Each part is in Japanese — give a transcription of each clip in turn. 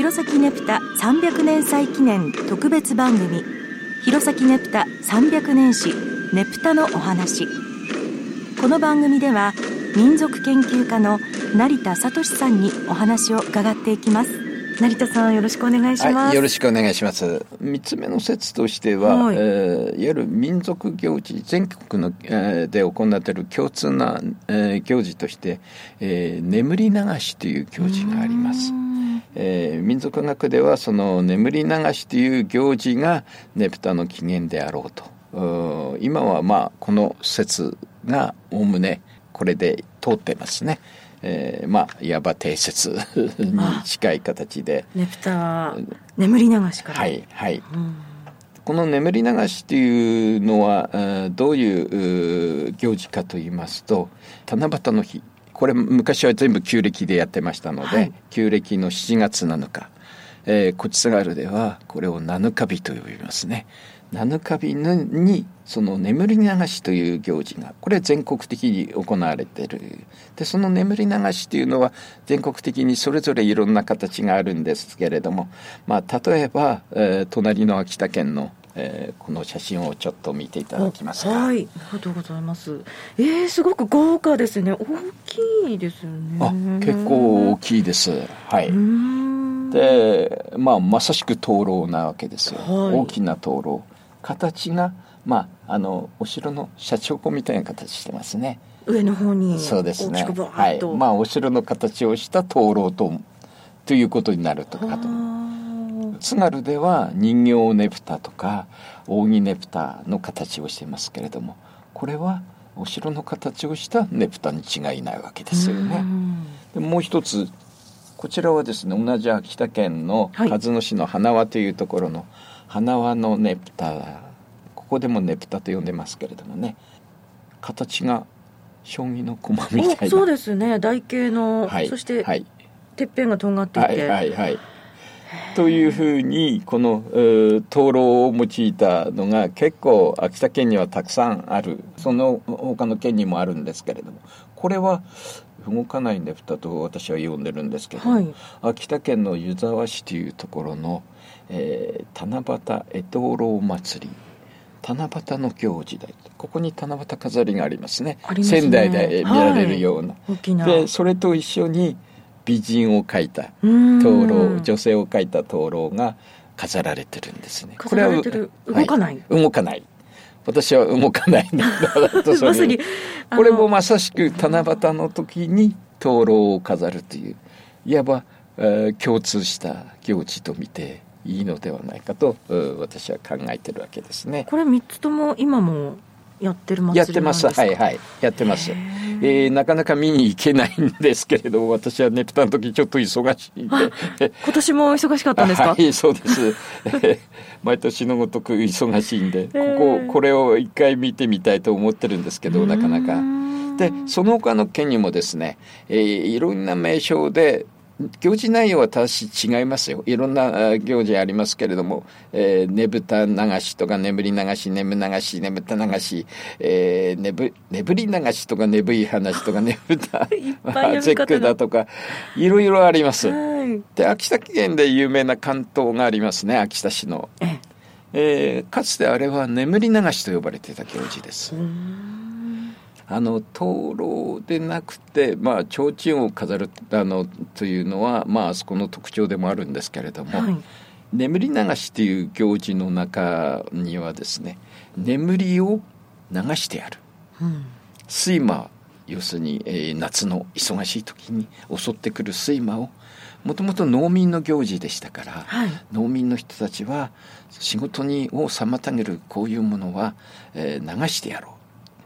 弘前ねぷた300年祭記念特別番組。弘前ねぷた300年史ねぷたのお話。この番組では民族研究家の成田聡さんにお話を伺っていきます。成田さんよろしくお願いします、はい、よろしくお願いします。三つ目の説としては、はい、えー、いわゆる民族行事全国の、えー、で行っている共通な、えー、行事として、えー、眠り流しという行事がありますえー、民族学ではその眠り流しという行事がねぷたの起源であろうと。今はまあこの説がおおむねこれで通ってますね。えー、まあいわば定説に近い形で。ねぷたは眠り流しから。はいはい、うん、この眠り流しというのはどういう行事かと言いますと七夕の日これ昔は全部旧暦でやってましたので、はい、旧暦の7月7日、えー、コチサガールではこれを七日日と呼びますね。七日日にその眠り流しという行事がこれ全国的に行われている。でその眠り流しというのは全国的にそれぞれいろんな形があるんですけれども、まあ、例えば、えー、隣の秋田県のえー、この写真をちょっと見ていただきますはい、ありがとうございます。えー、すごく豪華ですね。大きいですよね。あ、結構大きいです。はい。で、まあまさしく灯籠なわけですよ。はい、大きな灯籠。形がまああのお城の社長庫みたいな形してますね上の方にそうですねはいまあお城の形をした灯籠とということになるとかと津軽では人形ねぷたとか扇ねぷたの形をしてますけれどもこれはお城の形をしたねぷたに違いないわけですよね。でもう一つこちらはですね同じ秋田県の鹿角市の花輪というところの、はい花輪のねぷたここでもねぷたと呼んでますけれどもね形が将棋の駒みたいな。そうですね。台形の、はい、そして、はい、てっぺんがとんがっていて。はいはいはいというふうにこの灯籠を用いたのが結構秋田県にはたくさんある。その他の県にもあるんですけれども。これは動かないねぷたと私は呼んでるんですけど、はい、秋田県の湯沢市というところのえー、七夕絵灯籠祭り。七夕の行事だここに七夕飾りがありますね、ね、仙台で見られるような。はい、でそれと一緒に美人を描いた灯籠女性を描いた灯籠が飾られてるんですね。これは動かない、はい、動かない？私は動かないんだ まさにこれもまさしく七夕の時に灯籠を飾るといういわば、えー、共通した行事と見ていいのではないかと私は考えてるわけですね。これ3つとも今もやってるやってます。はいはい。やってます、えー、なかなか見に行けないんですけれど 私はネプタの時ちょっと忙しいんで。今年も忙しかったんですか？はいそうです。毎年のごとく忙しいんでこここれを一回見てみたいと思ってるんですけどなかなか。でその他の県にもですね、えー、いろんな名称で行事内容は正し違いますよ。いろんな行事ありますけれども、えー、ねぶた流しとか眠り流し、眠流し、ねぶた流し、えー、ねぶ、ねぶり流しとか眠い話とかねぶた、絶句だとか、いろいろあります。で、秋田県で有名な関東がありますね、秋田市の。えー、かつてあれは眠り流しと呼ばれていた行事です。あの灯籠でなくて、まあ、提灯を飾るあのというのは、まあ、あそこの特徴でもあるんですけれども、はい、眠り流しという行事の中にはですね眠りを流してやる、うん、睡魔要するに、えー、夏の忙しい時に襲ってくる睡魔をもともと農民の行事でしたから、はい、農民の人たちは仕事にを妨げるこういうものは、えー、流してやろう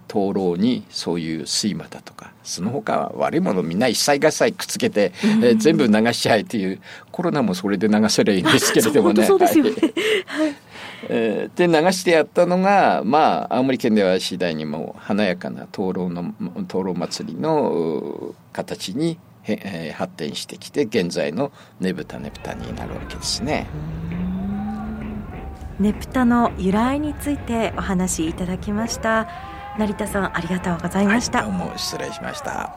灯籠にそういう睡魔だとかその他は悪いものみんな一切合切くっつけて、えー、全部流しちゃえというコロナもそれで流せればいいんですけれどもね。そうですよね、はいえー、で流してやったのがまあ青森県では次第にも華やかな灯籠の灯籠祭りの形にえー、発展してきて現在のねぶたねぷたになるわけですね。ねぷたの由来についてお話しいただきました。成田さんありがとうございました、はい、どうも失礼しました。